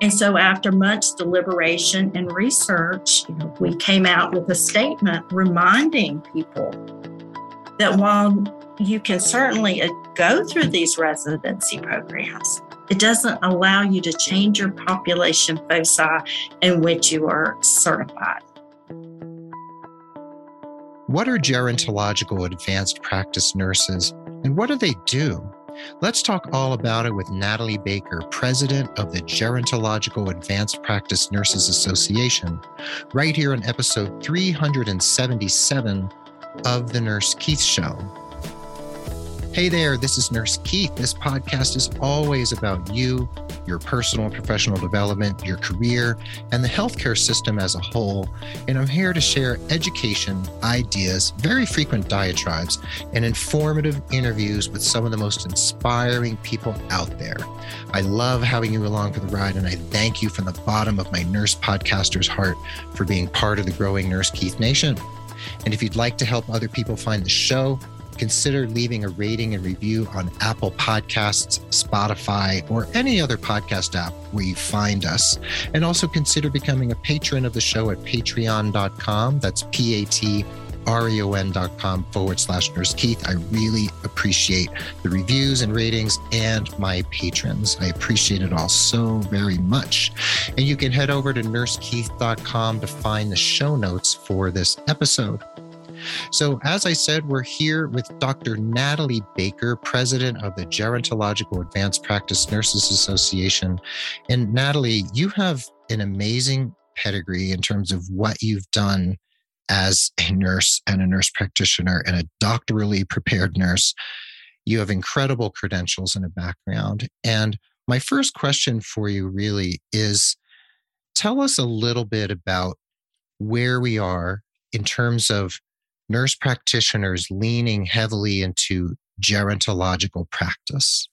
And so, after much deliberation and research, you know, we came out with a statement reminding people that while you can certainly uh, go through these residency programs, it doesn't allow you to change your population foci in which you are certified. What are gerontological advanced practice nurses and what do they do? Let's talk all about it with Natalie Baker, president of the Gerontological Advanced Practice Nurses Association, right here on episode 377 of The Nurse Keith Show. Hey there, this is Nurse Keith. This podcast is always about you, your personal and professional development, your career, and the healthcare system as a whole. And I'm here to share education, ideas, very frequent diatribes, and informative interviews with some of the most inspiring people out there. I love having you along for the ride, and I thank you from the bottom of my nurse podcaster's heart for being part of the growing Nurse Keith Nation. And if you'd like to help other people find the show, consider leaving a rating and review on Apple Podcasts, Spotify, or any other podcast app where you find us. And also consider becoming a patron of the show at patreon.com. That's P A T reon.com forward slash nurse Keith. I really appreciate the reviews and ratings and my patrons. I appreciate it all so very much. And you can head over to nursekeith.com to find the show notes for this episode. So, as I said, we're here with Dr. Natalie Baker, president of the Gerontological Advanced Practice Nurses Association. And Natalie, you have an amazing pedigree in terms of what you've done as a nurse and a nurse practitioner and a doctorally prepared nurse. You have incredible credentials and a background. And my first question for you really is tell us a little bit about where we are in terms of nurse practitioners leaning heavily into gerontological practice.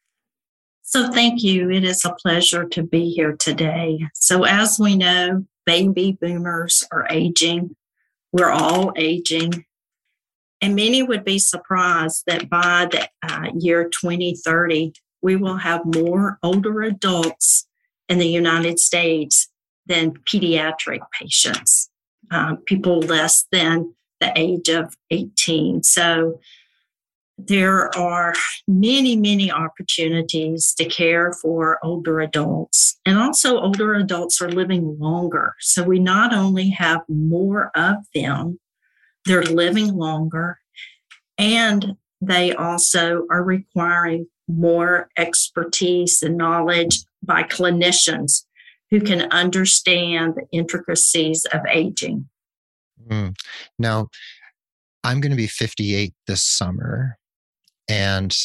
So, thank you. It is a pleasure to be here today. So, as we know, baby boomers are aging. We're all aging. And many would be surprised that by the uh, year 2030, we will have more older adults in the United States than pediatric patients, uh, people less than the age of 18. So there are many, many opportunities to care for older adults. And also, older adults are living longer. So we not only have more of them, they're living longer, and they also are requiring more expertise and knowledge by clinicians who can understand the intricacies of aging. Mm. Now, I'm going to be 58 this summer. And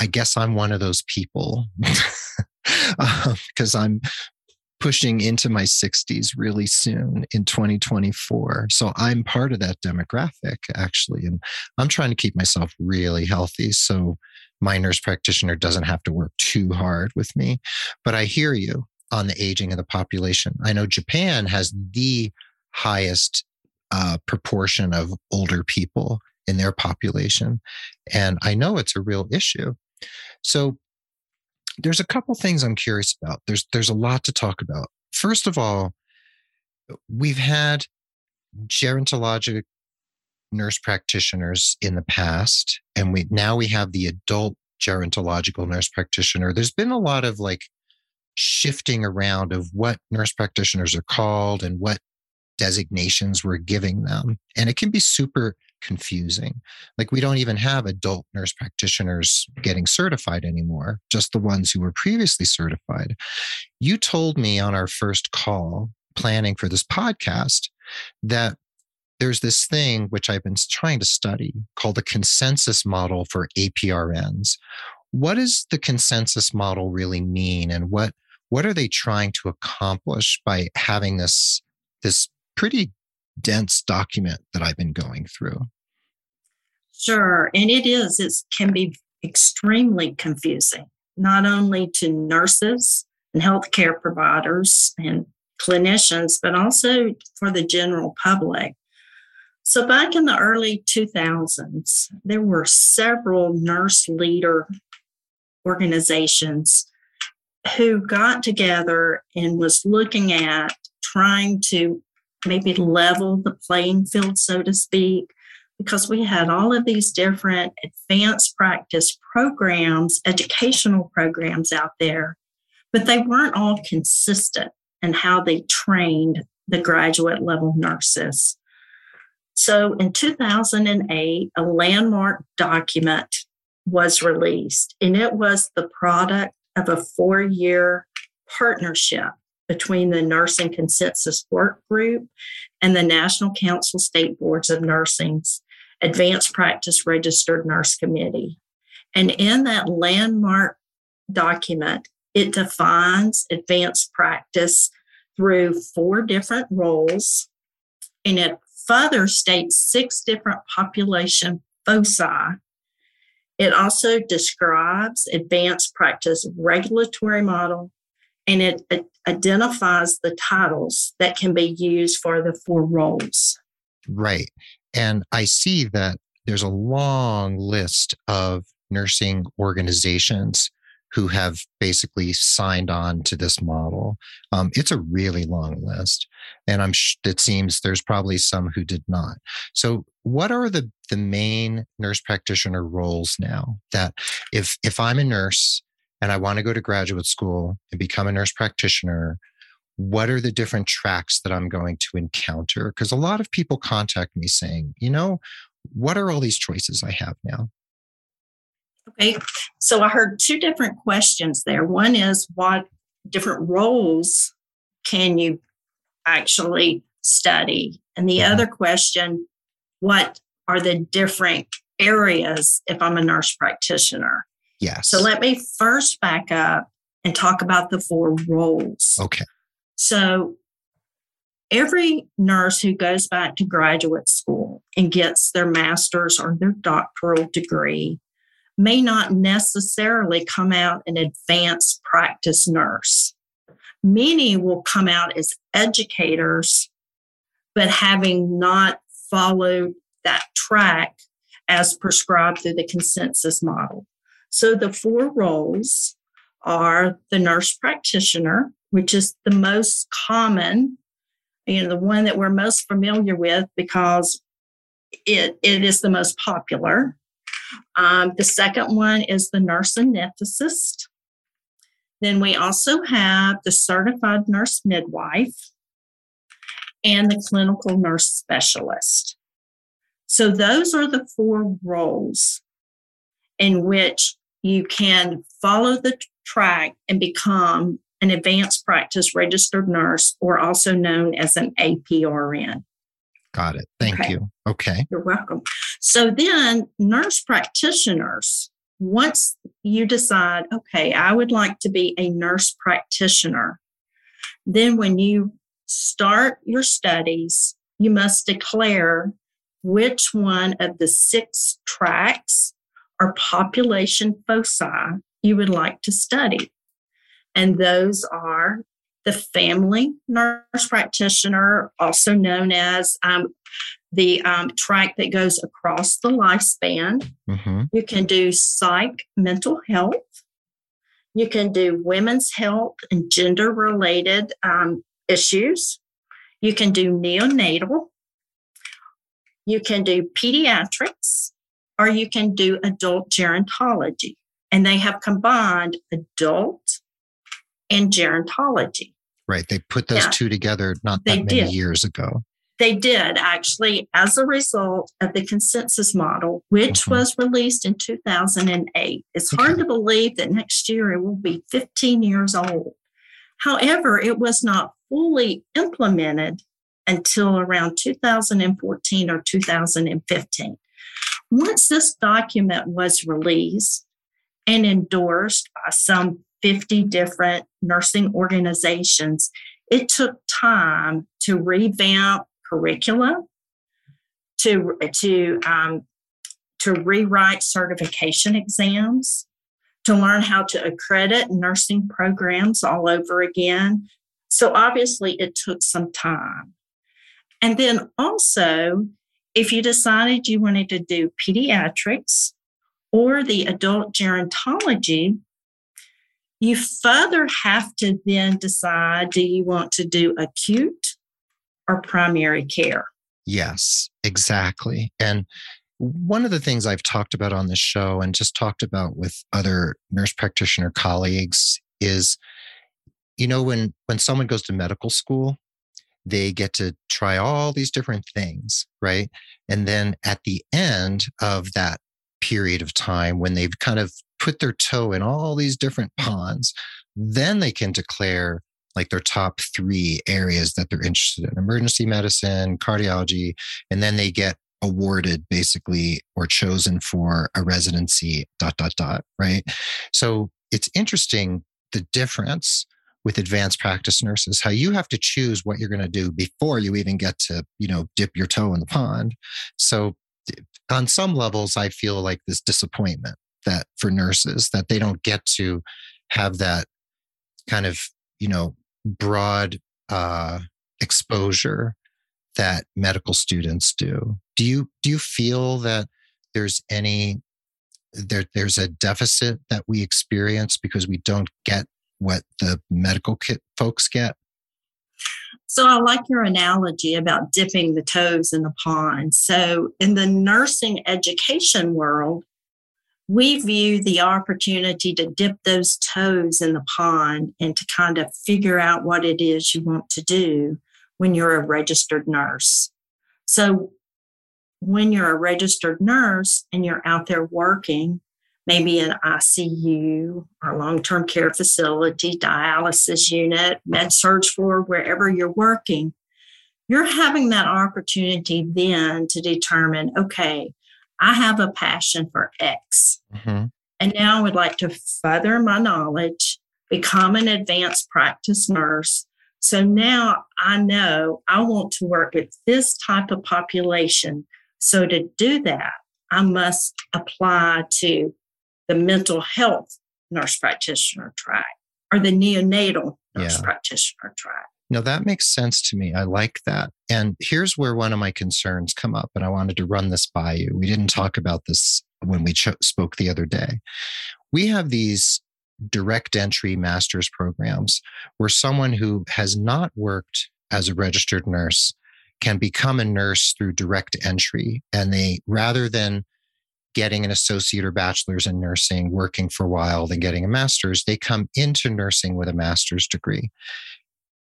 I guess I'm one of those people because um, I'm pushing into my 60s really soon in 2024. So I'm part of that demographic, actually. And I'm trying to keep myself really healthy. So my nurse practitioner doesn't have to work too hard with me. But I hear you on the aging of the population. I know Japan has the highest uh, proportion of older people in their population. And I know it's a real issue. So there's a couple things I'm curious about. There's there's a lot to talk about. First of all, we've had gerontologic nurse practitioners in the past, and we now we have the adult gerontological nurse practitioner. There's been a lot of like shifting around of what nurse practitioners are called and what designations we're giving them. And it can be super confusing. Like we don't even have adult nurse practitioners getting certified anymore, just the ones who were previously certified. You told me on our first call planning for this podcast that there's this thing which I've been trying to study called the consensus model for APRNs. What does the consensus model really mean and what what are they trying to accomplish by having this this pretty dense document that I've been going through. Sure. And it is, it can be extremely confusing, not only to nurses and healthcare providers and clinicians, but also for the general public. So, back in the early 2000s, there were several nurse leader organizations who got together and was looking at trying to maybe level the playing field, so to speak, because we had all of these different advanced practice programs, educational programs out there, but they weren't all consistent in how they trained the graduate level nurses. So in 2008, a landmark document was released, and it was the product of a four year partnership between the Nursing Consensus Work Group and the National Council State Boards of Nursing's Advanced Practice Registered Nurse Committee. And in that landmark document, it defines advanced practice through four different roles, and it further states six different population foci. It also describes advanced practice regulatory model, and it, it identifies the titles that can be used for the four roles. Right. And I see that there's a long list of nursing organizations who have basically signed on to this model. Um, it's a really long list, and I'm sh- it seems there's probably some who did not. So, what are the the main nurse practitioner roles now? That if if I'm a nurse and I want to go to graduate school and become a nurse practitioner, what are the different tracks that I'm going to encounter? Because a lot of people contact me saying, you know, what are all these choices I have now? Okay, so I heard two different questions there. One is what different roles can you actually study? And the mm-hmm. other question, what are the different areas if I'm a nurse practitioner? Yes. So let me first back up and talk about the four roles. Okay. So every nurse who goes back to graduate school and gets their master's or their doctoral degree may not necessarily come out an advanced practice nurse. Many will come out as educators, but having not followed that track as prescribed through the consensus model. So the four roles are the nurse practitioner, which is the most common, you know, the one that we're most familiar with because it, it is the most popular. Um, the second one is the nurse anesthetist. Then we also have the certified nurse midwife and the clinical nurse specialist. So those are the four roles in which you can follow the track and become an advanced practice registered nurse, or also known as an APRN. Got it. Thank okay. you. Okay. You're welcome. So then, nurse practitioners, once you decide, okay, I would like to be a nurse practitioner, then when you start your studies, you must declare which one of the six tracks or population foci you would like to study. And those are the family nurse practitioner, also known as um, the um, track that goes across the lifespan. Mm-hmm. You can do psych mental health. You can do women's health and gender related um, issues. You can do neonatal. You can do pediatrics, or you can do adult gerontology. And they have combined adult and gerontology. Right. They put those yeah. two together not that many did. years ago. They did actually, as a result of the consensus model, which mm-hmm. was released in 2008. It's okay. hard to believe that next year it will be 15 years old. However, it was not fully implemented until around 2014 or 2015. Once this document was released and endorsed by some 50 different nursing organizations, it took time to revamp curricula, to, to, um, to rewrite certification exams, to learn how to accredit nursing programs all over again. So obviously, it took some time. And then also, if you decided you wanted to do pediatrics or the adult gerontology, You further have to then decide do you want to do acute or primary care? Yes, exactly. And one of the things I've talked about on this show and just talked about with other nurse practitioner colleagues is you know when when someone goes to medical school they get to try all these different things right? And then at the end of that period of time when they've kind of put their toe in all these different ponds then they can declare like their top three areas that they're interested in emergency medicine cardiology and then they get awarded basically or chosen for a residency dot dot dot right? So it's interesting the difference with advanced practice nurses how you have to choose what you're going to do before you even get to you know dip your toe in the pond. So on some levels i feel like this disappointment that for nurses that they don't get to have that kind of you know broad uh exposure that medical students do. Do you do you feel that there's any there there's a deficit that we experience because we don't get what the medical kit folks get? So I like your analogy about dipping the toes in the pond. So in the nursing education world, we view the opportunity to dip those toes in the pond and to kind of figure out what it is you want to do when you're a registered nurse. So when you're a registered nurse and you're out there working, maybe an ICU or long term care facility, dialysis unit, med surg floor, wherever you're working, you're having that opportunity then to determine okay, I have a passion for X. Mm-hmm. And now I would like to further my knowledge, become an advanced practice nurse. So now I know I want to work with this type of population. So to do that, I must apply to the mental health nurse practitioner track or the neonatal nurse yeah. practitioner track. No, that makes sense to me. I like that. And here's where one of my concerns come up, and I wanted to run this by you. We didn't talk about this when we ch- spoke the other day. We have these direct entry master's programs where someone who has not worked as a registered nurse can become a nurse through direct entry. And they, rather than getting an associate or bachelor's in nursing, working for a while, then getting a master's, they come into nursing with a master's degree.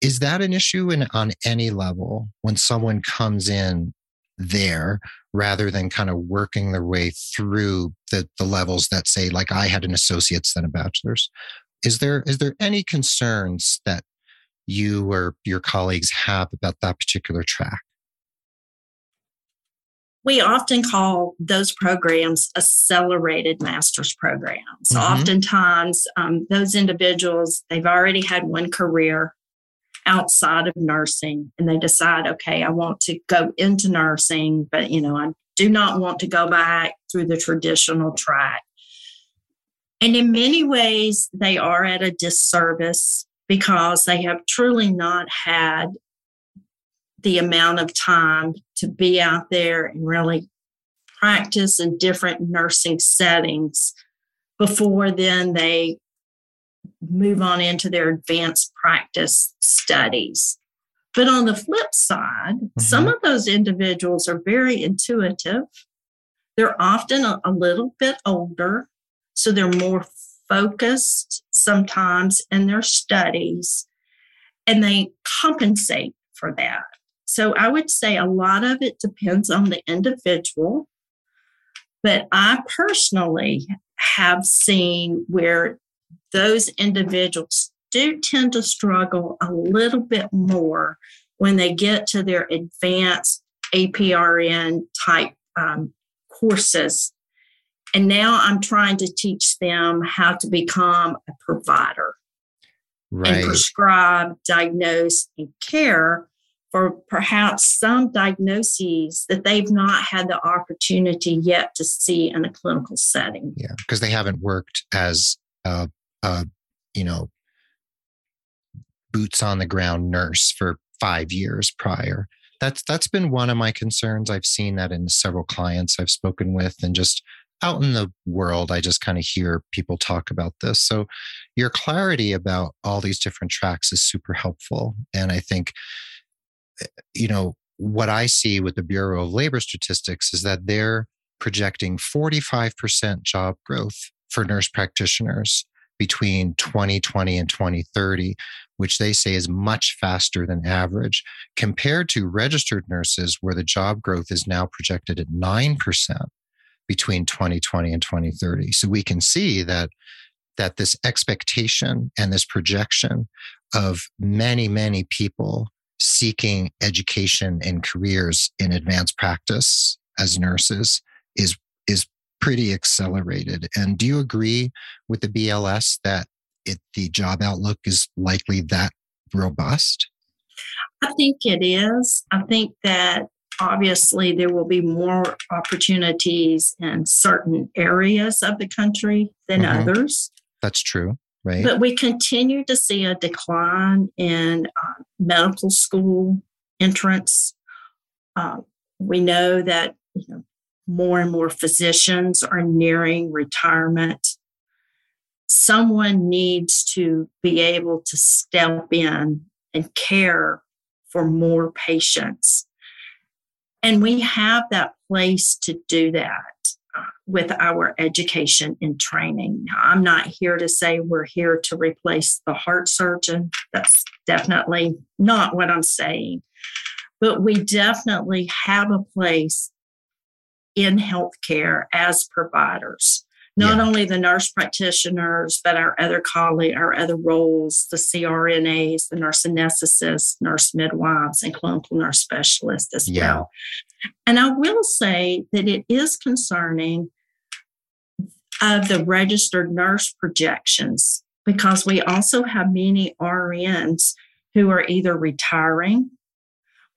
Is that an issue in, on any level when someone comes in there rather than kind of working their way through the, the levels that say, like I had an associate's then a bachelor's? Is there is there any concerns that you or your colleagues have about that particular track? We often call those programs accelerated master's programs. Mm-hmm. Oftentimes, um, those individuals, they've already had one career outside of nursing and they decide, okay, I want to go into nursing, but you know, I do not want to go back through the traditional track. And in many ways, they are at a disservice because they have truly not had the amount of time to be out there and really practice in different nursing settings before then they move on into their advanced practice studies. But on the flip side, mm-hmm. some of those individuals are very intuitive. They're often a, a little bit older, so they're more focused sometimes in their studies, and they compensate for that. So I would say a lot of it depends on the individual. But I personally have seen where those individuals do tend to struggle a little bit more when they get to their advanced APRN type um, courses. And now I'm trying to teach them how to become a provider right. and prescribe, diagnose, and care for perhaps some diagnoses that they've not had the opportunity yet to see in a clinical setting. Yeah, because they haven't worked as a, a, you know, boots on the ground nurse for five years prior. That's that's been one of my concerns. I've seen that in several clients I've spoken with, and just out in the world, I just kind of hear people talk about this. So your clarity about all these different tracks is super helpful. And I think, you know, what I see with the Bureau of Labor Statistics is that they're projecting 45% job growth for nurse practitioners between 2020 and 2030, which they say is much faster than average, compared to registered nurses, where the job growth is now projected at 9% between 2020 and 2030. So we can see that that this expectation and this projection of many, many people seeking education and careers in advanced practice as nurses is is pretty accelerated. And do you agree with the BLS that it, the job outlook is likely that robust? I think it is. I think that obviously there will be more opportunities in certain areas of the country than mm-hmm. others. That's true. Right. But we continue to see a decline in uh, medical school entrance. Uh, we know that you know, more and more physicians are nearing retirement. Someone needs to be able to step in and care for more patients. And we have that place to do that with our education and training. Now, I'm not here to say we're here to replace the heart surgeon. That's definitely not what I'm saying. But we definitely have a place in healthcare as providers. Not yeah. only the nurse practitioners, but our other colleagues, our other roles, the CRNAs, the nurse anesthetists, nurse midwives, and clinical nurse specialists as yeah. well. And I will say that it is concerning of the registered nurse projections because we also have many RNs who are either retiring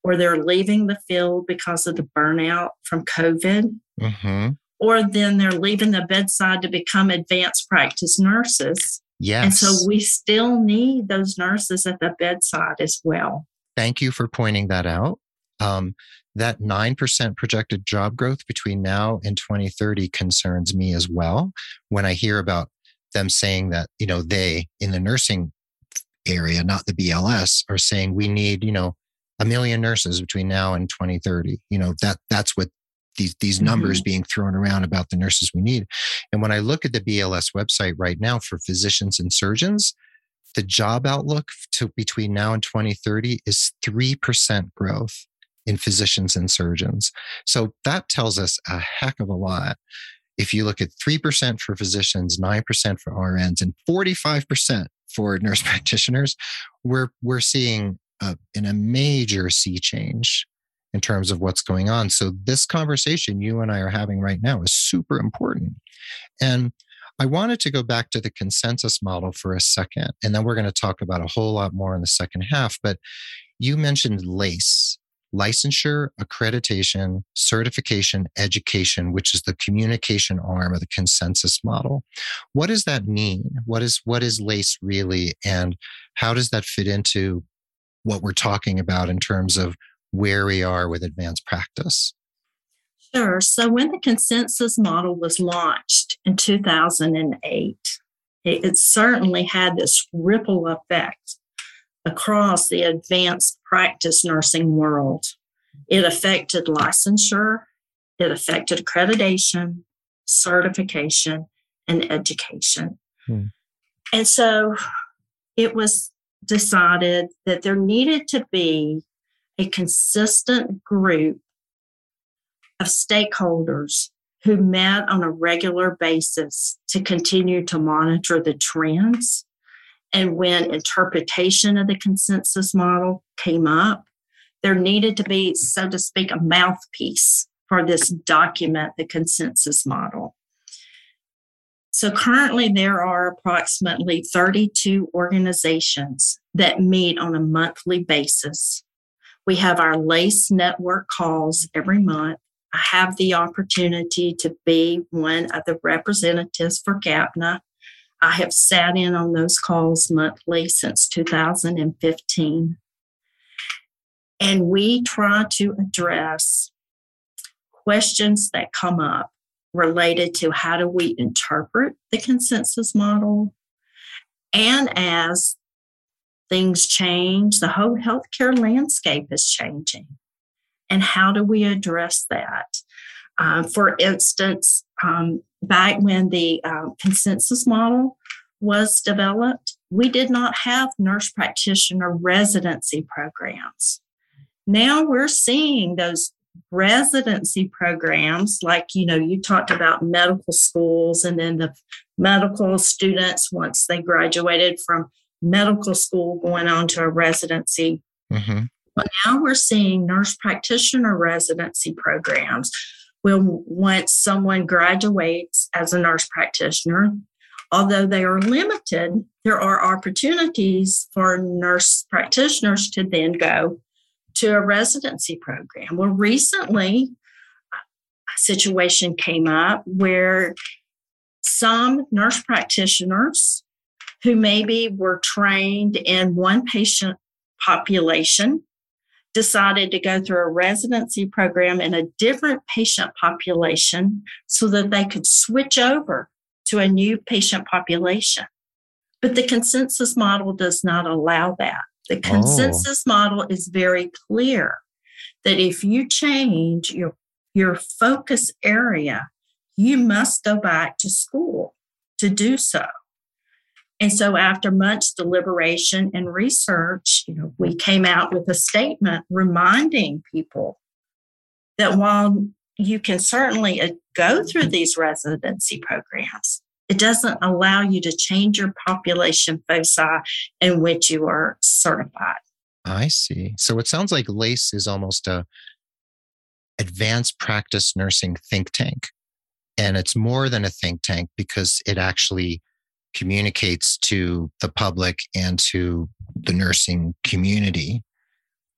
or they're leaving the field because of the burnout from COVID, mm-hmm. or then they're leaving the bedside to become advanced practice nurses. Yes. And so we still need those nurses at the bedside as well. Thank you for pointing that out. Um, that 9% projected job growth between now and 2030 concerns me as well. When I hear about them saying that, you know, they in the nursing area, not the BLS, are saying we need, you know, a million nurses between now and 2030. You know, that that's what these these numbers mm-hmm. being thrown around about the nurses we need. And when I look at the BLS website right now for physicians and surgeons, the job outlook to between now and 2030 is 3% growth in physicians and surgeons. So that tells us a heck of a lot. If you look at 3% for physicians, 9% for RNs, and 45% for nurse practitioners, we're, we're seeing a, in a major sea change in terms of what's going on. So, this conversation you and I are having right now is super important. And I wanted to go back to the consensus model for a second, and then we're going to talk about a whole lot more in the second half. But you mentioned LACE, licensure, accreditation, certification, education, which is the communication arm of the consensus model. What does that mean? What is what is LACE really, and how does that fit into what we're talking about in terms of where we are with advanced practice? Sure. So, when the consensus model was launched in 2008, it, it certainly had this ripple effect across the advanced practice nursing world. It affected licensure, it affected accreditation, certification, and education. Hmm. And so it was decided that there needed to be a consistent group of stakeholders who met on a regular basis to continue to monitor the trends. And when interpretation of the consensus model came up, there needed to be, so to speak, a mouthpiece for this document, the consensus model. So currently, there are approximately 32 organizations that meet on a monthly basis. We have our LACE network calls every month. I have the opportunity to be one of the representatives for GAPNA. I have sat in on those calls monthly since 2015. And we try to address questions that come up related to how do we interpret the consensus model. And as things change, the whole healthcare landscape is changing. And how do we address that? Um, for instance, um, back when the um, consensus model was developed, we did not have nurse practitioner residency programs. Now we're seeing those residency programs, like, you know, you talked about medical schools and then the medical students, once they graduated from medical school, going on to a residency. Mm-hmm. But now we're seeing nurse practitioner residency programs. Well, once someone graduates as a nurse practitioner, although they are limited, there are opportunities for nurse practitioners to then go to a residency program. Well, recently, a situation came up where some nurse practitioners who maybe were trained in one patient population decided to go through a residency program in a different patient population so that they could switch over to a new patient population. But the consensus model does not allow that. The oh. consensus oh. model is very clear that if you change your, your focus area, you must go back to school to do so. And so, after much deliberation and research, you know, we came out with a statement reminding people that while you can certainly uh, go through these residency programs, it doesn't allow you to change your population foci in which you are certified. I see. So it sounds like LACE is almost a advanced practice nursing think tank. And it's more than a think tank because it actually communicates to the public and to the nursing community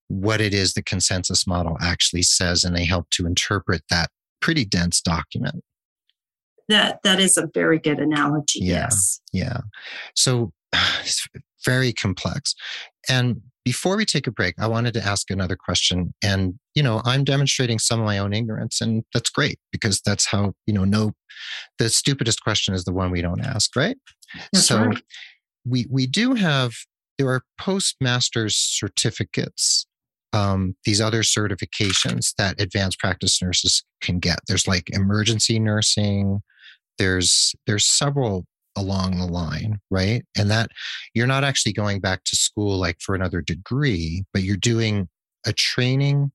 what it is the consensus model actually says, and they help to interpret that pretty dense document. That that is a very good analogy. Yeah, yes. Yeah. So it's very complex. And before we take a break, I wanted to ask another question. And, you know, I'm demonstrating some of my own ignorance, and that's great because that's how, you know, no, the stupidest question is the one we don't ask, right? That's so right. we we do have there are postmasters certificates um, these other certifications that advanced practice nurses can get. There's like emergency nursing, there's there's several along the line, right? And that you're not actually going back to school like for another degree, but you're doing a training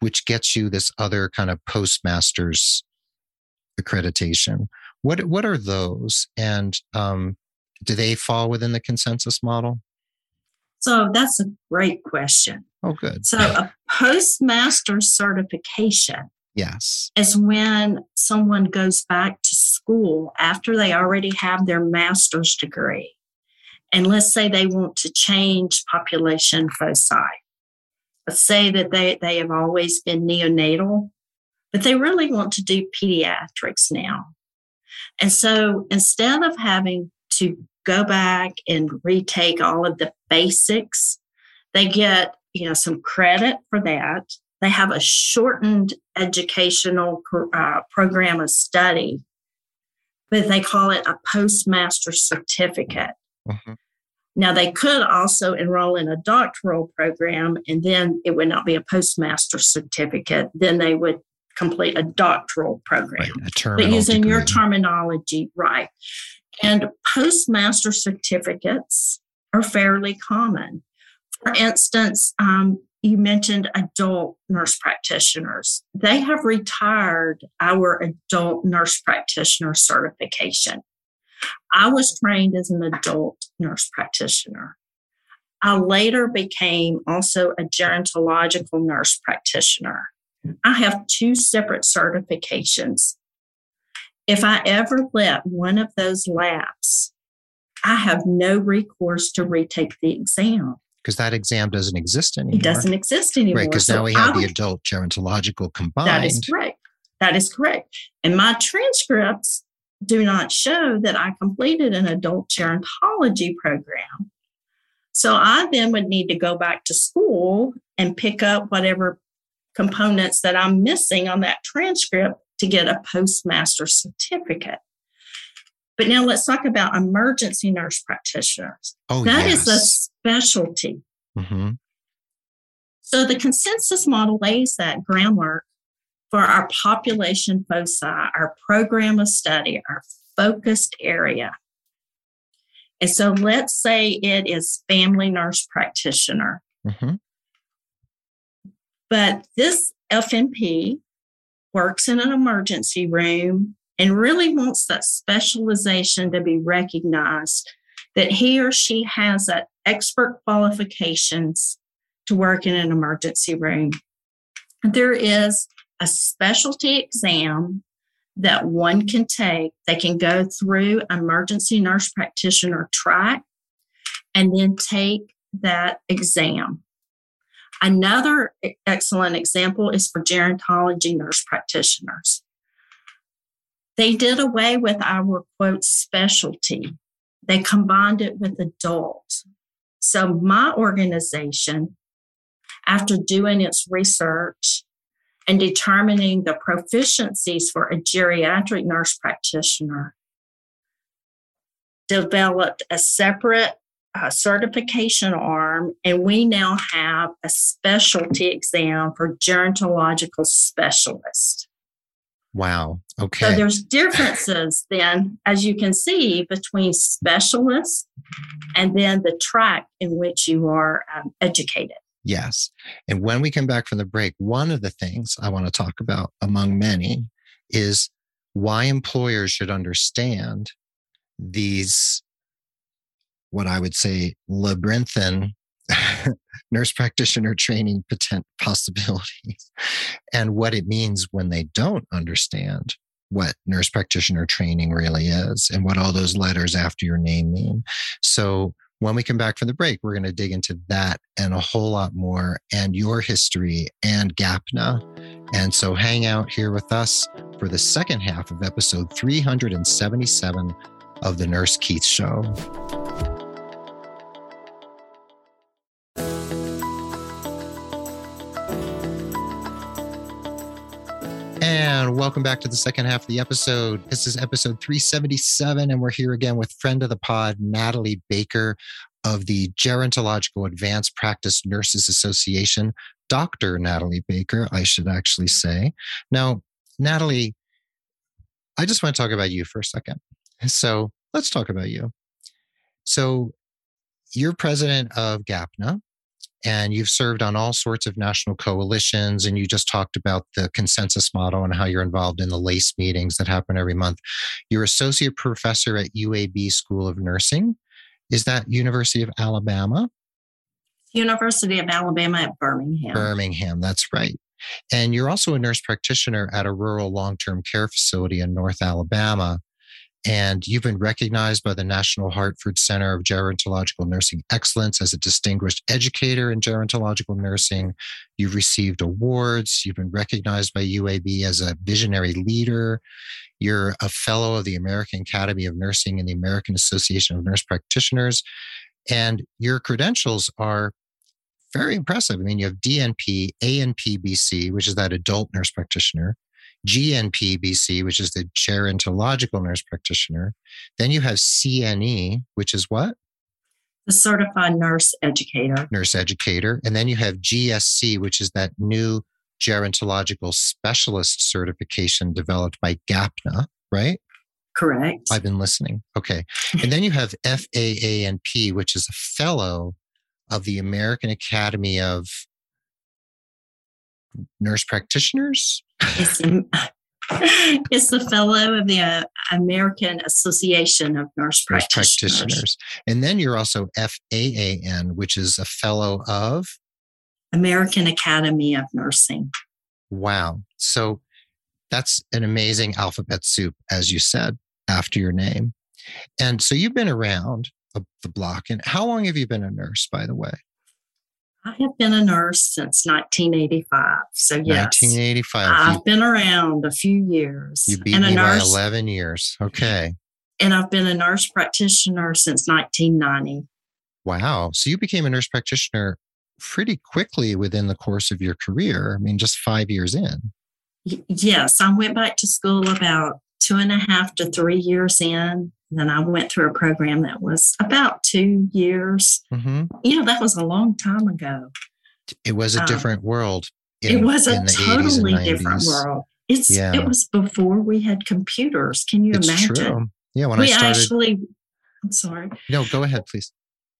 which gets you this other kind of postmasters accreditation. What what are those, and um, do they fall within the consensus model? So that's a great question. Oh, good. So a postmaster certification Yes. Is when someone goes back school after they already have their master's degree. And let's say they want to change population foci. Let's say that they, they have always been neonatal, but they really want to do pediatrics now. And so instead of having to go back and retake all of the basics, they get you know some credit for that they have a shortened educational uh, program of study, but they call it a postmaster certificate. Mm-hmm. Now, they could also enroll in a doctoral program, and then it would not be a postmaster certificate. Then they would complete a doctoral program. Right, but using degree. your terminology, right. And postmaster certificates are fairly common. For instance, um, you mentioned adult nurse practitioners. They have retired our adult nurse practitioner certification. I was trained as an adult nurse practitioner. I later became also a gerontological nurse practitioner. I have two separate certifications. If I ever let one of those lapse, I have no recourse to retake the exam because that exam doesn't exist anymore. It doesn't exist anymore. Right, because so now we have would, the adult gerontological combined. That is correct. That is correct. And my transcripts do not show that I completed an adult gerontology program. So I then would need to go back to school and pick up whatever components that I'm missing on that transcript to get a postmaster certificate. But now let's talk about emergency nurse practitioners. Oh, That yes. is a specialty. hmm So the consensus model lays that groundwork for our population foci, our program of study, our focused area. And so let's say it is family nurse practitioner, hmm but this FNP works in an emergency room and really wants that specialization to be recognized that he or she has that expert qualifications to work in an emergency room. There is a specialty exam that one can take. They can go through emergency nurse practitioner track and then take that exam. Another excellent example is for gerontology nurse practitioners. They did away with our quote specialty. They combined it with adult. So my organization, after doing its research and determining the proficiencies for a geriatric nurse practitioner, developed a separate uh, certification arm, and we now have a specialty exam for gerontological specialists. Wow. Okay. So there's differences then, as you can see, between specialists and then the track in which you are um, educated. Yes. And when we come back from the break, one of the things I want to talk about, among many, is why employers should understand these, what I would say, labyrinthine nurse practitioner training potent possibilities and what it means when they don't understand what nurse practitioner training really is and what all those letters after your name mean. So when we come back from the break, we're going to dig into that and a whole lot more and your history and GAPNA. And so hang out here with us for the second half of episode 377 of the Nurse Keith Show. And welcome back to the second half of the episode. This is episode 377, and we're here again with friend of the pod, Natalie Baker of the Gerontological Advanced Practice Nurses Association. Dr. Natalie Baker, I should actually say. Now, Natalie, I just want to talk about you for a second. So let's talk about you. So you're president of GAPNA, and you've served on all sorts of national coalitions and you just talked about the consensus model and how you're involved in the lace meetings that happen every month. You're associate professor at uab school of nursing. Is that university of alabama? University of Alabama at Birmingham. birmingham that's right. And you're also a nurse practitioner at a rural long-term care facility in north alabama and you've been recognized by the National Hartford Center of Gerontological Nursing Excellence as a distinguished educator in gerontological nursing. You've received awards. You've been recognized by UAB as a visionary leader. You're a fellow of the American Academy of Nursing and the American Association of Nurse Practitioners. And your credentials are very impressive. I mean, you have DNP, ANPBC, which is that adult nurse practitioner, GNPBC, which is the gerontological nurse practitioner. Then you have CNE, which is what? The certified nurse educator. Nurse educator. And then you have GSC, which is that new gerontological specialist certification developed by GAPNA, right? Correct. I've been listening. Okay. And then you have FAANP, which is a fellow of the American Academy of Nurse Practitioners. It's, the- it's the fellow of the uh, American Association of Nurse Nurse Practitioners. practitioners. And then you're also FAAN, which is a fellow of American Academy of Nursing. Wow. So that's an amazing alphabet soup, as you said, after your name. And so you've been around the block. And how long have you been a nurse, by the way? I have been a nurse since 1985. So, yes, 1985. I've been around a few years. You, you beat and a me by nurse, 11 years. Okay. and I've been a nurse practitioner since 1990. Wow. So you became a nurse practitioner pretty quickly within the course of your career. I mean, just five years in. Y- yes, I went back to school about two and a half to three years in. Then I went through a program that was about two years. hmm You know, that was a long time ago. It was a Um, different world. it was a in the 80s and totally different world. It's Yeah. it was before we had computers. Can you It's imagine? true. Yeah, when we I started. actually I'm sorry. no, go ahead, please.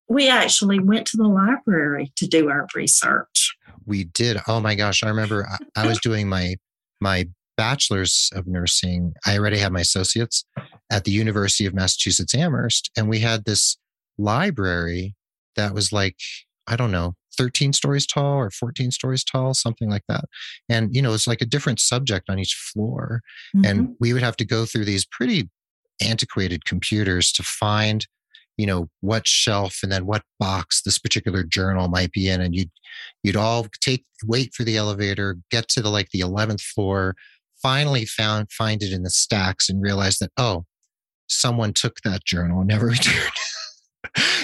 We actually went to the library to do our research. We did. Oh my gosh, I remember I, I was doing my my bachelor's of nursing. I already had my associates at the University of Massachusetts Amherst, and we had this library that was like I don't know, 13 stories tall or 14 stories tall, something like that. And you know, it's like a different subject on each floor. Mhm. and we would have to go through these pretty antiquated computers to find you know what shelf and then what box this particular journal might be in and you'd you'd all take wait for the elevator get to the like the 11th floor finally found find it in the stacks and realize that oh someone took that journal and never returned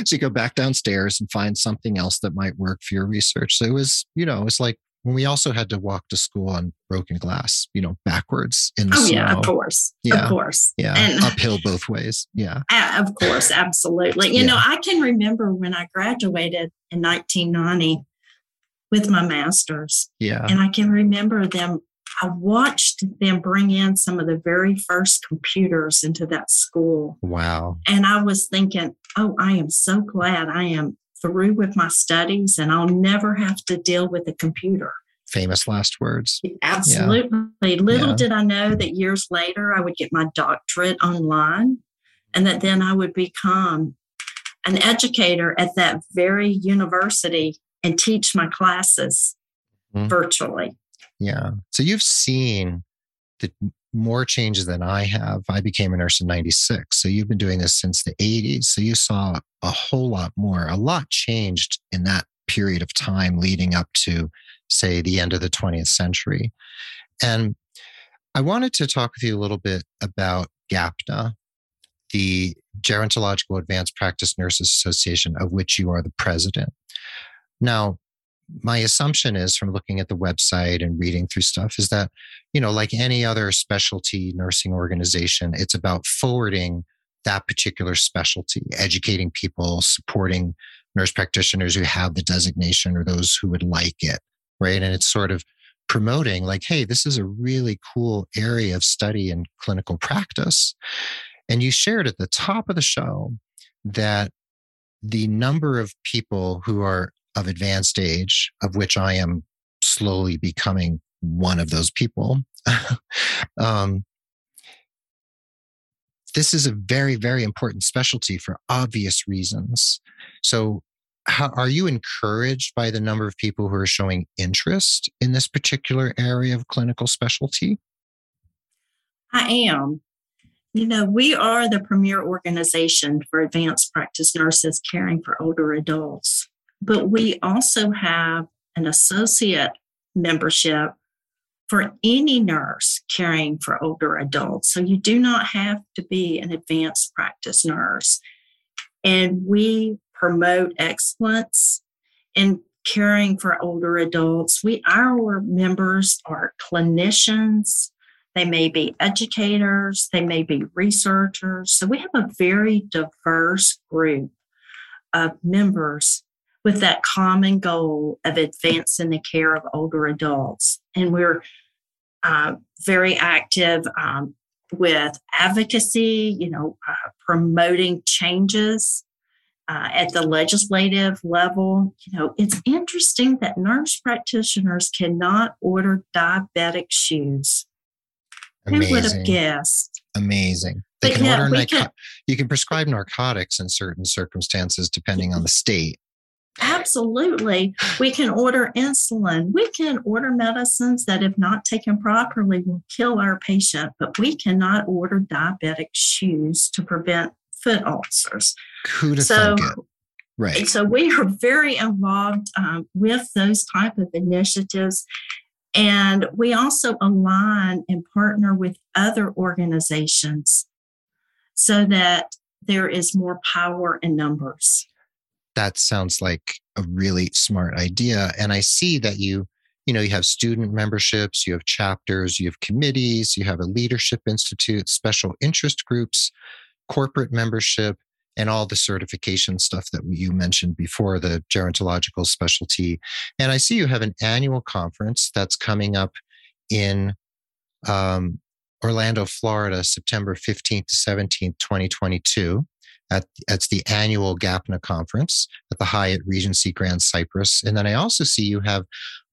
so you go back downstairs and find something else that might work for your research so it was you know it's like when we also had to walk to school on broken glass you know backwards in the oh snow yeah, of course. Yeah. Of course. yeah And uphill both ways yeah Uh, of course, absolutely. You Yeah. know, I can remember when I graduated in 1990 with my master's, yeah and I can remember them. I watched them bring in some of the very first computers into that school. wow And I was thinking, oh, I am so glad I am through with my studies and I'll never have to deal with a computer. famous last words Absolutely. Little Yeah. did I know that years later I would get my doctorate online and that then I would become an educator at that very university and teach my classes Mhm. virtually. Yeah. So you've seen the more changes than I have. I became a nurse in 96. So you've been doing this since the 80s. So you saw a whole lot more. A lot changed in that period of time leading up to, say, the end of the 20th century. And I wanted to talk with you a little bit about GAPNA, the Gerontological Advanced Practice Nurses Association, of which you are the president. Now, my assumption is from looking at the website and reading through stuff is that, you know, like any other specialty nursing organization, it's about forwarding that particular specialty, educating people, supporting nurse practitioners who have the designation or those who would like it, right? And it's sort of promoting, like, hey, this is a really cool area of study and clinical practice. And you shared at the top of the show that the number of people who are of advanced age, of which I am slowly becoming one of those people. um, this is a very, very important specialty for obvious reasons. So, how, are you encouraged by the number of people who are showing interest in this particular area of clinical specialty? I am. You know, we are the premier organization for advanced practice nurses caring for older adults, but we also have an associate membership for any nurse caring for older adults. So you do not have to be an advanced practice nurse. And we promote excellence in caring for older adults. We our members are clinicians, they may be educators, they may be researchers. So we have a very diverse group of members with that common goal of advancing the care of older adults. And we're uh, very active um, with advocacy, you know, uh, promoting changes uh, at the legislative level. You know, it's interesting that nurse practitioners cannot order diabetic shoes. Who would have guessed? Amazing. They But can order narco- can- you can prescribe narcotics in certain circumstances depending on the state. Absolutely. We can order insulin. We can order medicines that, if not taken properly, will kill our patient, but we cannot order diabetic shoes to prevent foot ulcers. Who'd So. Right. so we are very involved um, with those type of initiatives. And we also align and partner with other organizations so that there is more power in numbers. That sounds like a really smart idea and i see that you you know, you have student memberships, you have chapters, you have committees, you have a leadership institute, special interest groups, corporate membership, and all the certification stuff that you mentioned before, the gerontological specialty. And I see you have an annual conference that's coming up in um, Orlando, Florida, September 15th to 17th, 2022. At, that's the annual GAPNA conference at the Hyatt Regency Grand Cypress. And then I also see you have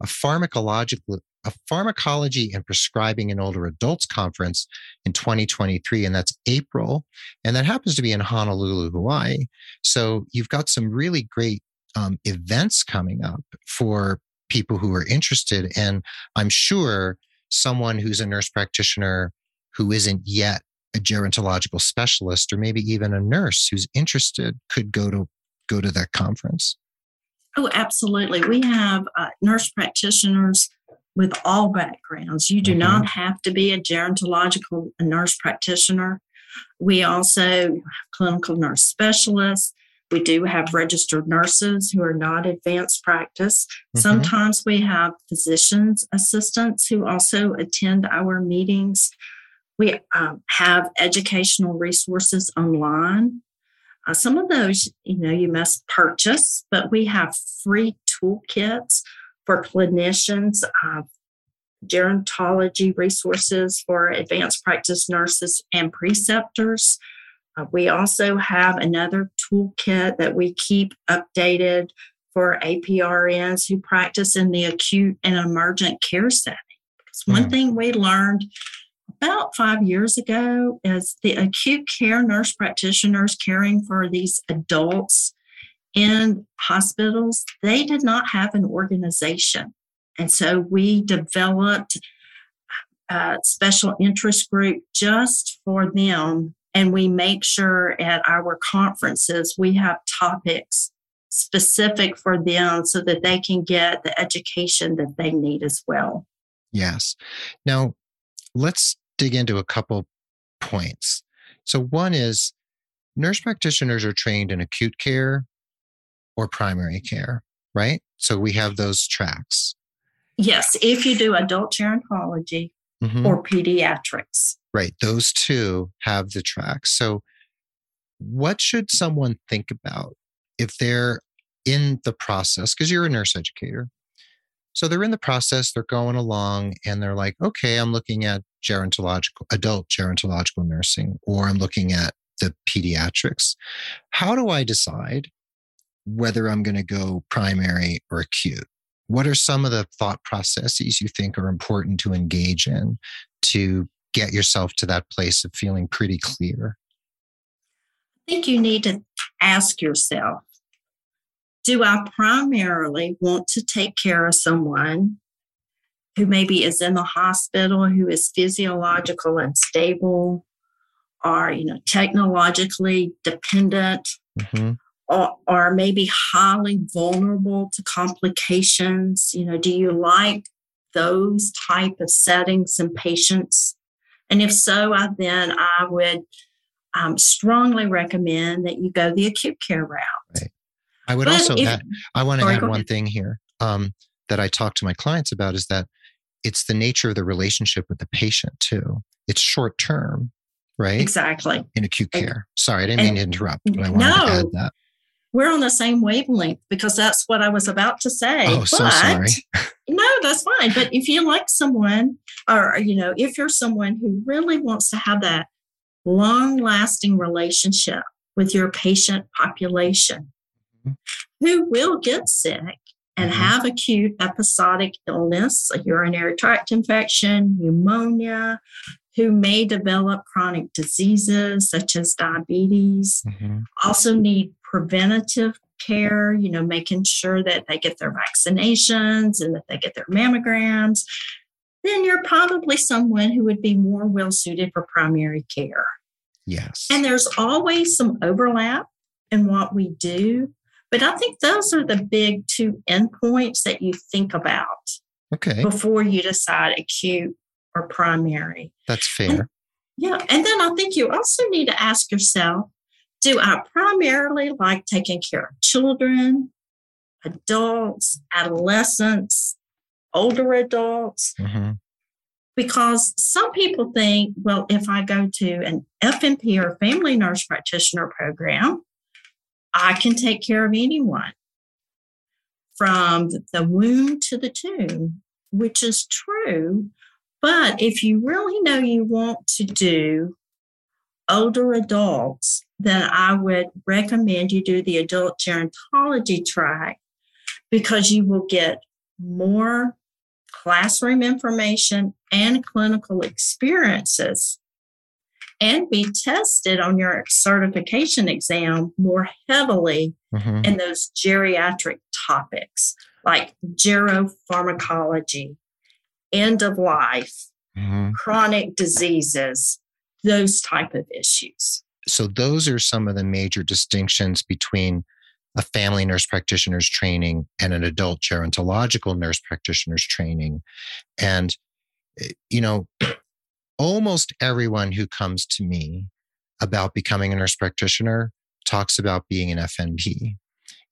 a pharmacological a pharmacology and prescribing in older adults conference in 2023 and that's april. And that happens to be in honolulu hawaii. So you've got some really great um, events coming up for people who are interested. And i'm sure someone who's a nurse practitioner who isn't yet a gerontological specialist or maybe even a nurse who's interested could go to go to that conference oh absolutely we have uh, nurse practitioners with all backgrounds you do mm-hmm. not have to be a gerontological nurse practitioner we also have clinical nurse specialists we do have registered nurses who are not advanced practice. Mm-hmm. Sometimes we have physicians assistants who also attend our meetings. We um, have educational resources online. Uh, some of those, you know, you must purchase, but we have free toolkits for clinicians, uh, gerontology resources for advanced practice nurses and preceptors. Uh, we also have another toolkit that we keep updated for APRNs who practice in the acute and emergent care setting. Because one mm. thing we learned about five years ago as the acute care nurse practitioners caring for these adults in hospitals, they did not have an organization. And so we developed a special interest group just for them and we make sure at our conferences we have topics specific for them so that they can get the education that they need as well. Yes. Now, let's dig into a couple points. So, one is nurse practitioners are trained in acute care or primary care, right? So, we have those tracks. Yes, if you do adult gerontology mm-hmm. or pediatrics. Right. Those two have the tracks. So, what should someone think about if they're in the process? Because you're a nurse educator. So they're in the process, they're going along, and they're like, okay, I'm looking at gerontological, adult gerontological nursing, or I'm looking at the pediatrics. How do I decide whether I'm going to go primary or acute? What are some of the thought processes you think are important to engage in to get yourself to that place of feeling pretty clear? I think you need to ask yourself Do I primarily want to take care of someone who maybe is in the hospital, who is physiological and stable, or you know, technologically dependent, mm-hmm or, or maybe highly vulnerable to complications? You know, do you like those type of settings and patients? And if so, I, then I would um, strongly recommend that you go the acute care route. Right. I would but also if, add, I want to add one ahead. thing here um, that I talk to my clients about is that it's the nature of the relationship with the patient too. It's short term, right? Exactly. In acute care. Sorry, I didn't and, mean to interrupt, but I wanted no, to add that we're on the same wavelength because that's what I was about to say. Oh, but, so sorry. no, that's fine. But if you like someone, or you know, if you're someone who really wants to have that long-lasting relationship with your patient population, mm-hmm. who will get sick and mm-hmm. have acute episodic illness, a urinary tract infection, pneumonia, who may develop chronic diseases such as diabetes, mm-hmm. also need preventative care, you know, making sure that they get their vaccinations and that they get their mammograms, then you're probably someone who would be more well suited for primary care. Yes. And there's always some overlap in what we do. But I think those are the big two endpoints that you think about okay. before you decide acute or primary. That's fair. And, yeah. And then I think you also need to ask yourself do I primarily like taking care of children, adults, adolescents, older adults. Mm-hmm. Because some people think, well, if I go to an FNP or family nurse practitioner program, I can take care of anyone from the womb to the tomb, which is true. But if you really know you want to do older adults, then I would recommend you do the adult gerontology track because you will get more classroom information and clinical experiences and be tested on your certification exam more heavily Mm-hmm. in those geriatric topics like geropharmacology, end of life, Mm-hmm. chronic diseases, those type of issues. So those are some of the major distinctions between a family nurse practitioner's training and an adult gerontological nurse practitioner's training. And, eh, you know, almost everyone who comes to me about becoming a nurse practitioner talks about being an FNP.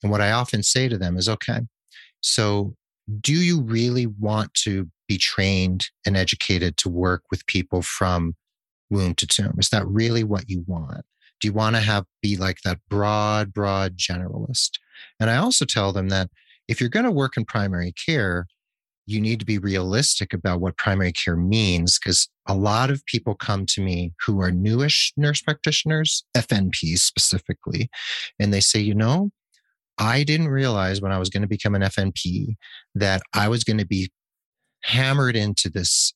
And what I often say to them is okay, so do you really want to be trained and educated to work with people from womb to tomb? Is that really what you want? Do you want to have be like that broad, broad generalist? And I also tell them that if you're going to work in primary care, you need to be realistic about what primary care means because a lot of people come to me who are newish nurse practitioners, FNPs specifically, and they say, you know, I didn't realize when I was going to become an FNP that I was going to be hammered into this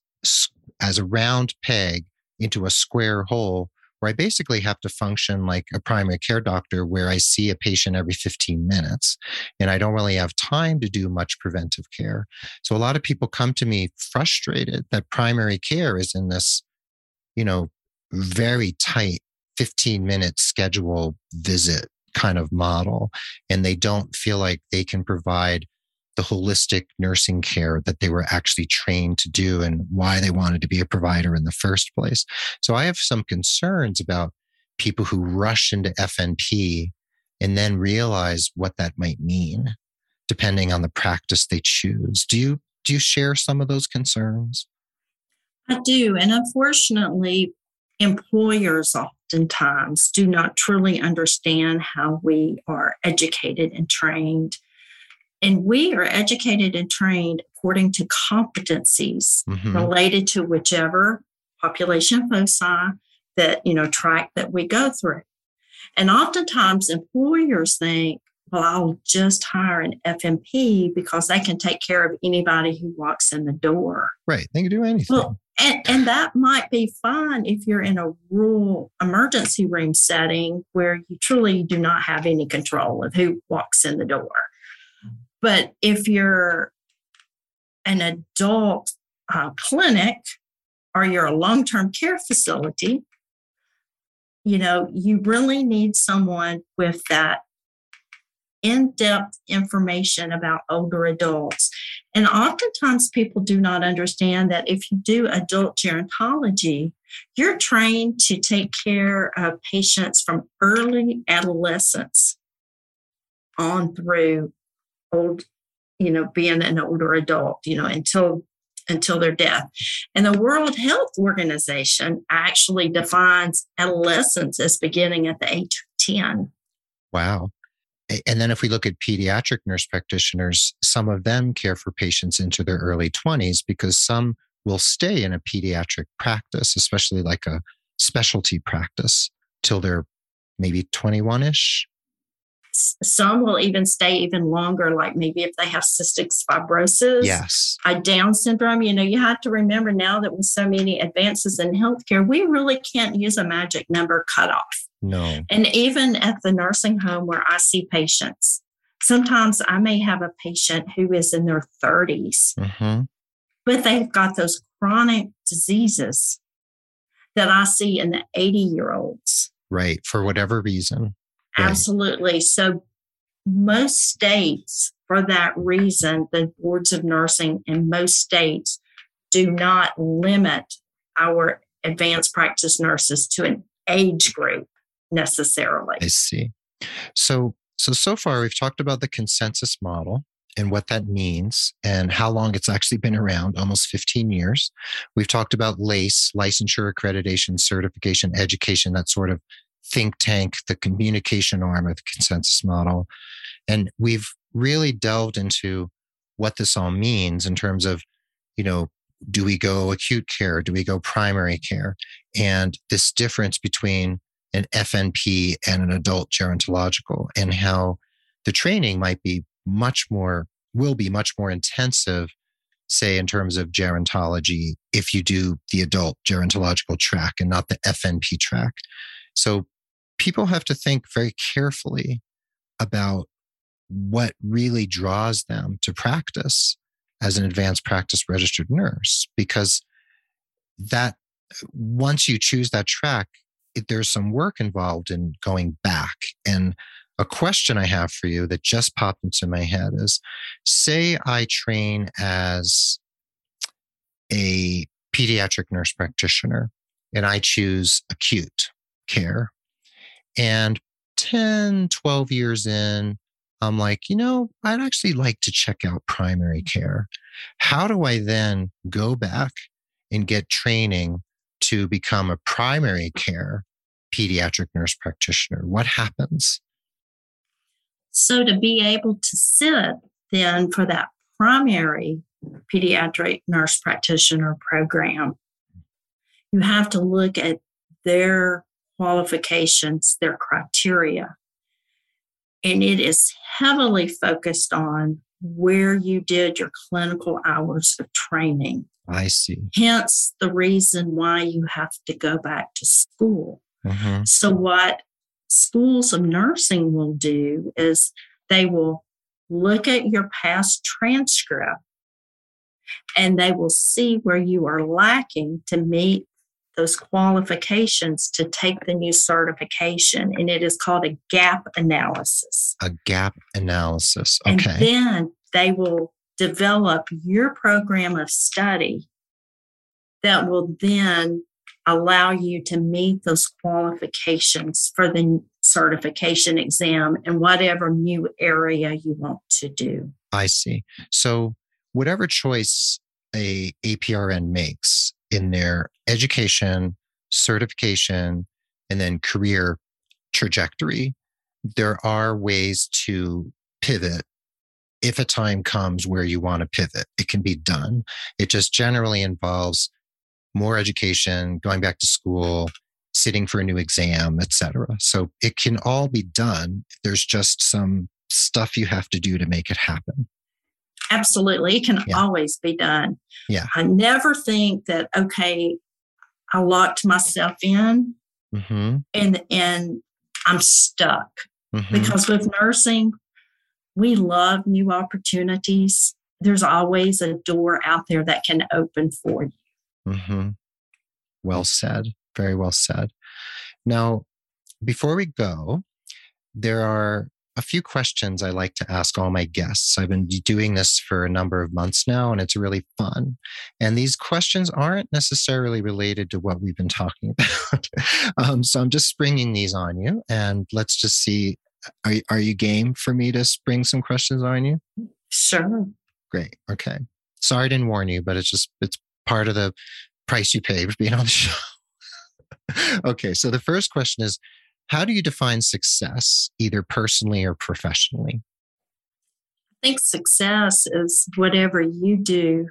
as a round peg into a square hole where I basically have to function like a primary care doctor where I see a patient every 15 minutes and I don't really have time to do much preventive care. So a lot of people come to me frustrated that primary care is in this, you know, very tight 15 minute schedule visit kind of model and they don't feel like they can provide the holistic nursing care that they were actually trained to do and why they wanted to be a provider in the first place. So I have some concerns about people who rush into FNP and then realize what that might mean depending on the practice they choose. Do you do you share some of those concerns? I do. And unfortunately, employers oftentimes do not truly understand how we are educated and trained. And we are educated and trained according to competencies Mhm. related to whichever population foci that, you know, track that we go through. And oftentimes employers think, well, I'll just hire an FNP because they can take care of anybody who walks in the door. Right. They can do anything. Well, and, and that might be fine if you're in a rural emergency room setting where you truly do not have any control of who walks in the door. But if you're an adult uh, clinic or you're a long term care facility, you know, you really need someone with that in depth information about older adults. And oftentimes people do not understand that if you do adult gerontology, you're trained to take care of patients from early adolescence on through old, you know, being an older adult, you know, until until their death. And the World Health Organization actually defines adolescence as beginning at the age of 10. Wow. And then if we look at pediatric nurse practitioners, some of them care for patients into their early 20s because some will stay in a pediatric practice, especially like a specialty practice, till they're maybe 21 ish. Some will even stay even longer, like maybe if they have cystic fibrosis. Yes. a Down syndrome, you know, you have to remember now that with so many advances in healthcare, we really can't use a magic number cutoff. No. And even at the nursing home where I see patients, sometimes I may have a patient who is in their 30s, hmm but they've got those chronic diseases that I see in the 80 year olds. Right. For whatever reason. Right. Absolutely. So, most states, for that reason, the boards of nursing in most states do not limit our advanced practice nurses to an age group necessarily. I see. So, so so far we've talked about the consensus model and what that means and how long it's actually been around almost 15 years. We've talked about LACE, licensure, accreditation, certification, education, that sort of think tank, the communication arm of the consensus model. And we've really delved into what this all means in terms of, you know, do we go acute care? Do we go primary care? And this difference between an FNP and an adult gerontological and how the training might be much more, will be much more intensive, say, in terms of gerontology, if you do the adult gerontological track and not the FNP track. So people have to think very carefully about what really draws them to practice as an advanced practice registered nurse because that once you choose that track it, there's some work involved in going back. And a question i have for you that just popped into my head is say i train as a pediatric nurse practitioner and i choose acute care and 10 12 years in I'm like, you know, I'd actually like to check out primary mm-hmm. care. How do I then go back and get training to become a primary care pediatric nurse practitioner? What happens? So, to be able to sit then for that primary pediatric nurse practitioner program, you have to look at their qualifications, their criteria and it is heavily focused on where you did your clinical hours of training. I see. Hence the reason why you have to go back to school. Mm-hmm. So, what schools of nursing will do is they will look at your past transcript and they will see where you are lacking to meet those qualifications to take the new certification, and it is called a gap analysis. A gap analysis. Okay. And then they will develop your program of study that will then allow you to meet those qualifications for the certification exam in whatever new area you want to do. I see. So, whatever choice a APRN makes, in their education, certification, and then career trajectory, there are ways to pivot if a time comes where you want to pivot. It can be done. It just generally involves more education, going back to school, sitting for a new exam, etc. So it can all be done. There's just some stuff you have to do to make it happen. Absolutely. It can yeah. always be done. Yeah. I never think that, okay, I locked myself in mm-hmm. and and I'm stuck. Mm-hmm. Because with nursing, we love new opportunities. There's always a door out there that can open for you. Mm-hmm. Well said. Very well said. Now, before we go, there are a few questions I like to ask all my guests. I've been doing this for a number of months now, and it's really fun. And these questions aren't necessarily related to what we've been talking about. um, so I'm just springing these on you, and let's just see. Are, are you game for me to spring some questions on you? Sure. Great. Okay. Sorry I didn't warn you, but it's just, it's part of the price you pay for being on the show. okay. So the first question is how do you define success, either personally or professionally? I think success is whatever you do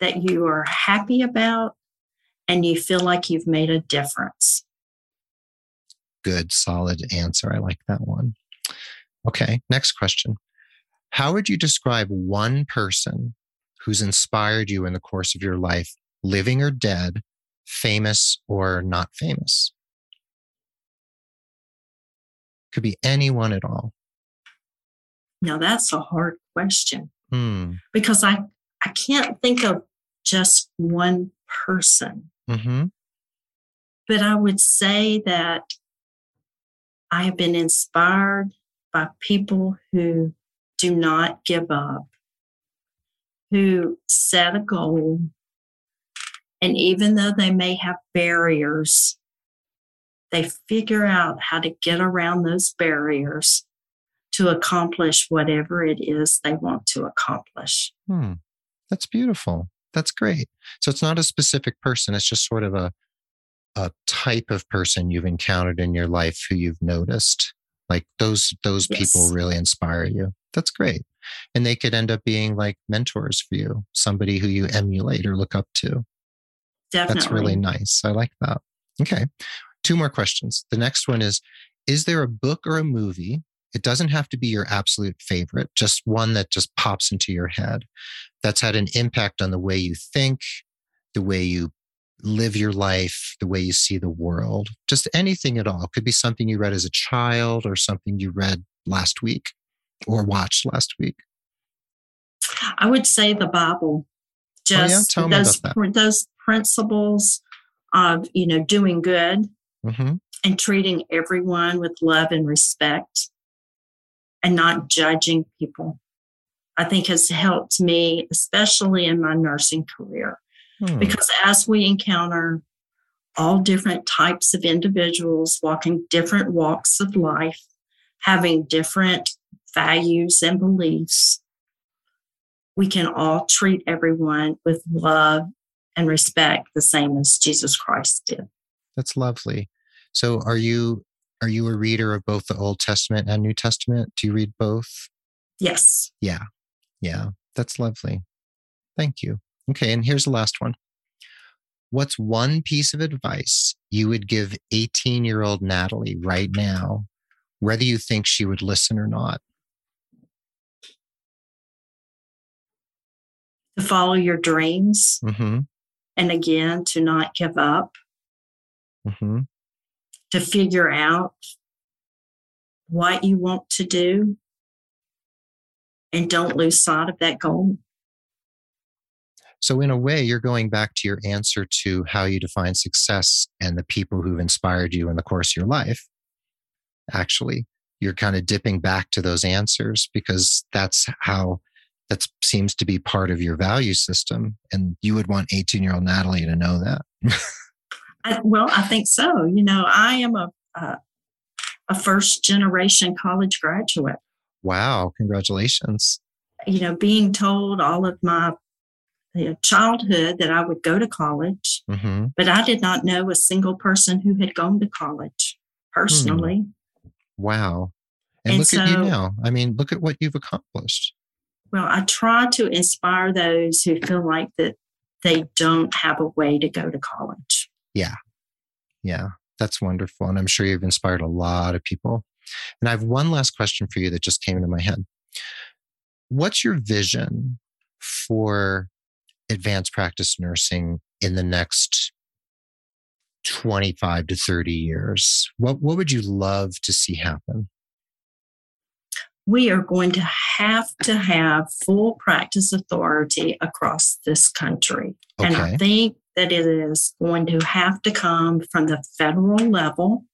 that you are happy about and you feel like you've made a difference. Good, solid answer. I like that one. Okay, next question. How would you describe one person who's inspired you in the course of your life, living or dead, famous or not famous? Could be anyone at all. Now that's a hard question hmm. because I I can't think of just one person. Mm-hmm. But I would say that I have been inspired by people who do not give up, who set a goal. And even though they may have barriers, they figure out how to get around those barriers to accomplish whatever it is they want to accomplish. Hmm. That's beautiful. That's great. So it's not a specific person, it's just sort of a a type of person you've encountered in your life who you've noticed. Like those those yes. people really inspire you. That's great. And they could end up being like mentors for you, somebody who you emulate or look up to. Definitely. That's really nice. I like that. Okay. Two more questions. The next one is Is there a book or a movie? It doesn't have to be your absolute favorite, just one that just pops into your head that's had an impact on the way you think, the way you live your life, the way you see the world, just anything at all. It could be something you read as a child or something you read last week or watched last week. I would say the Bible. Just oh, yeah? those, those principles of you know doing good mm-hmm. and treating everyone with love and respect and not judging people i think has helped me especially in my nursing career hmm. because as we encounter all different types of individuals walking different walks of life having different values and beliefs we can all treat everyone with love and respect the same as Jesus Christ did. That's lovely. So are you are you a reader of both the Old Testament and New Testament? Do you read both? Yes. Yeah. Yeah. That's lovely. Thank you. Okay, and here's the last one. What's one piece of advice you would give 18 year old Natalie right now, whether you think she would listen or not? To follow your dreams. Mm-hmm and again to not give up mm-hmm. to figure out what you want to do and don't lose sight of that goal so in a way you're going back to your answer to how you define success and the people who've inspired you in the course of your life actually you're kind of dipping back to those answers because that's how that seems to be part of your value system. And you would want 18 year old Natalie to know that. I, well, I think so. You know, I am a, a, a first generation college graduate. Wow. Congratulations. You know, being told all of my you know, childhood that I would go to college, mm-hmm. but I did not know a single person who had gone to college personally. Hmm. Wow. And, and look so, at you now. I mean, look at what you've accomplished. Well, I try to inspire those who feel like that they don't have a way to go to college. Yeah. Yeah. That's wonderful. And I'm sure you've inspired a lot of people. And I have one last question for you that just came into my head. What's your vision for advanced practice nursing in the next 25 to 30 years? What, what would you love to see happen? we are going to have to have full practice authority across this country. Okay. And I think that it is going to have to come from the federal level.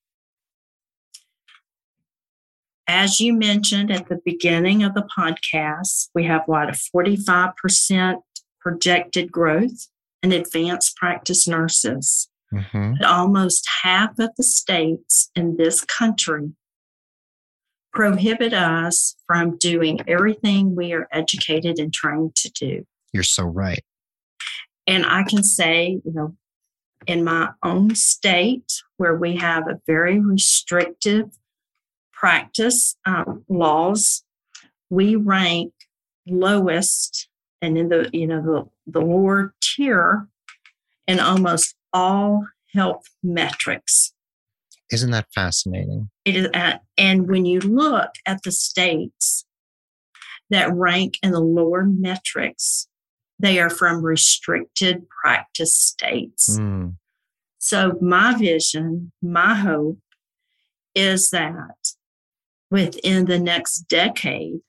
As you mentioned at the beginning of the podcast, we have what a 45% projected growth in advanced practice nurses. Mm-hmm. Almost half of the states in this country prohibit us from doing everything we are educated and trained to do. You're so right. And I can say, you know, in my own state where we have a very restrictive practice um, laws, we rank lowest and in the you know the, the lower tier in almost all health metrics. Isn't that fascinating? It is, uh, and when you look at the states that rank in the lower metrics, they are from restricted practice states. Mm. So, my vision, my hope is that within the next decade,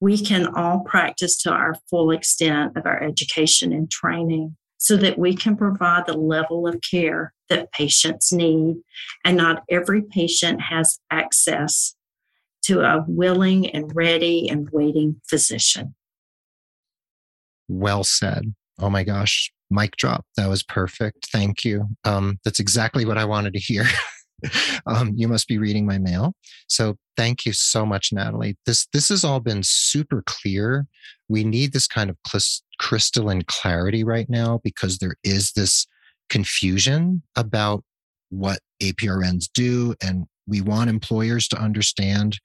we can all practice to our full extent of our education and training so that we can provide the level of care that patients need. And not every patient has access to a willing and ready and waiting physician. Well said. Oh my gosh. Mic drop. That was perfect. Thank you. Um, that's exactly what I wanted to hear. um, you must be reading my mail. So thank you so much, Natalie. This this has all been super clear. We need this kind of crystalline clarity right now because there is this confusion about what APRNs do, and we want employers to understand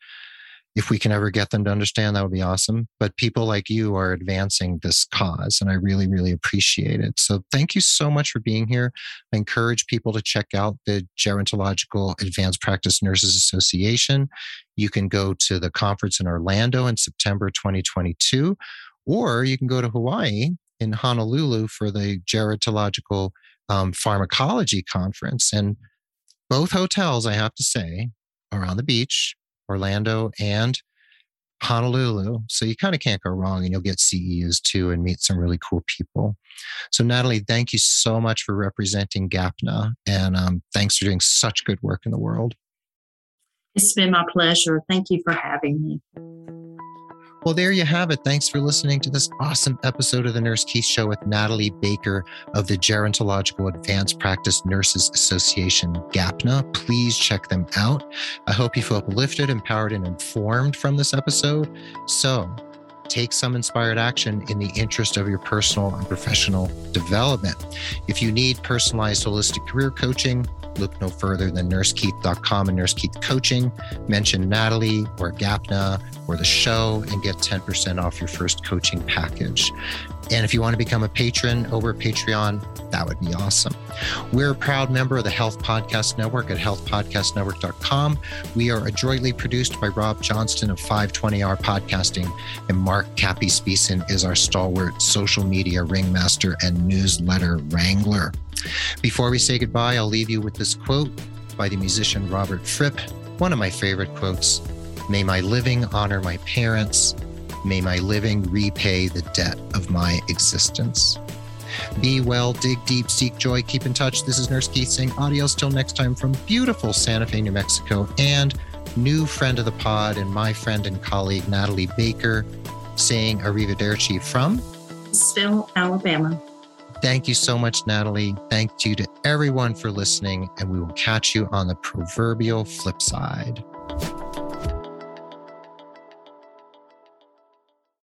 if we can ever get them to understand, that would be awesome. But people like you are advancing this cause, and I really, really appreciate it. So thank you so much for being here. I encourage people to check out the Gerontological Advanced Practice Nurses Association. You can go to the conference in Orlando in September 2022, or you can go to Hawaii in Honolulu for the Gerontological um, Pharmacology Conference. And both hotels, I have to say, are on the beach Orlando, and Honolulu. So you kind of can't go wrong and you'll get CEUs too and meet some really cool people. So, Natalie, thank you so much for representing GAPNA and um, thanks for doing such good work in the world. It's been my pleasure. Thank you for having me. Well, there you have it. Thanks for listening to this awesome episode of the Nurse Keith Show with Natalie Baker of the Gerontological Advanced Practice Nurses Association, GAPNA. Please check them out. I hope you feel uplifted, empowered, and informed from this episode. So, take some inspired action in the interest of your personal and professional development. If you need personalized holistic career coaching, look no further than nursekeith.com and Nurse Keith Coaching. Mention Natalie or GAPNA or the show and get 10% off your first coaching package. And if you want to become a patron over Patreon, that would be awesome. We're a proud member of the Health Podcast Network at healthpodcastnetwork.com. We are adroitly produced by Rob Johnston of 520R Podcasting, and Mark Cappy Speeson is our stalwart social media ringmaster and newsletter wrangler. Before we say goodbye, I'll leave you with this quote by the musician Robert Fripp, one of my favorite quotes May my living honor my parents. May my living repay the debt of my existence. Be well, dig deep, seek joy, keep in touch. This is Nurse Keith saying adios till next time from beautiful Santa Fe, New Mexico, and new friend of the pod and my friend and colleague Natalie Baker saying arrivederci from Sville, Alabama. Thank you so much, Natalie. Thank you to everyone for listening, and we will catch you on the proverbial flip side.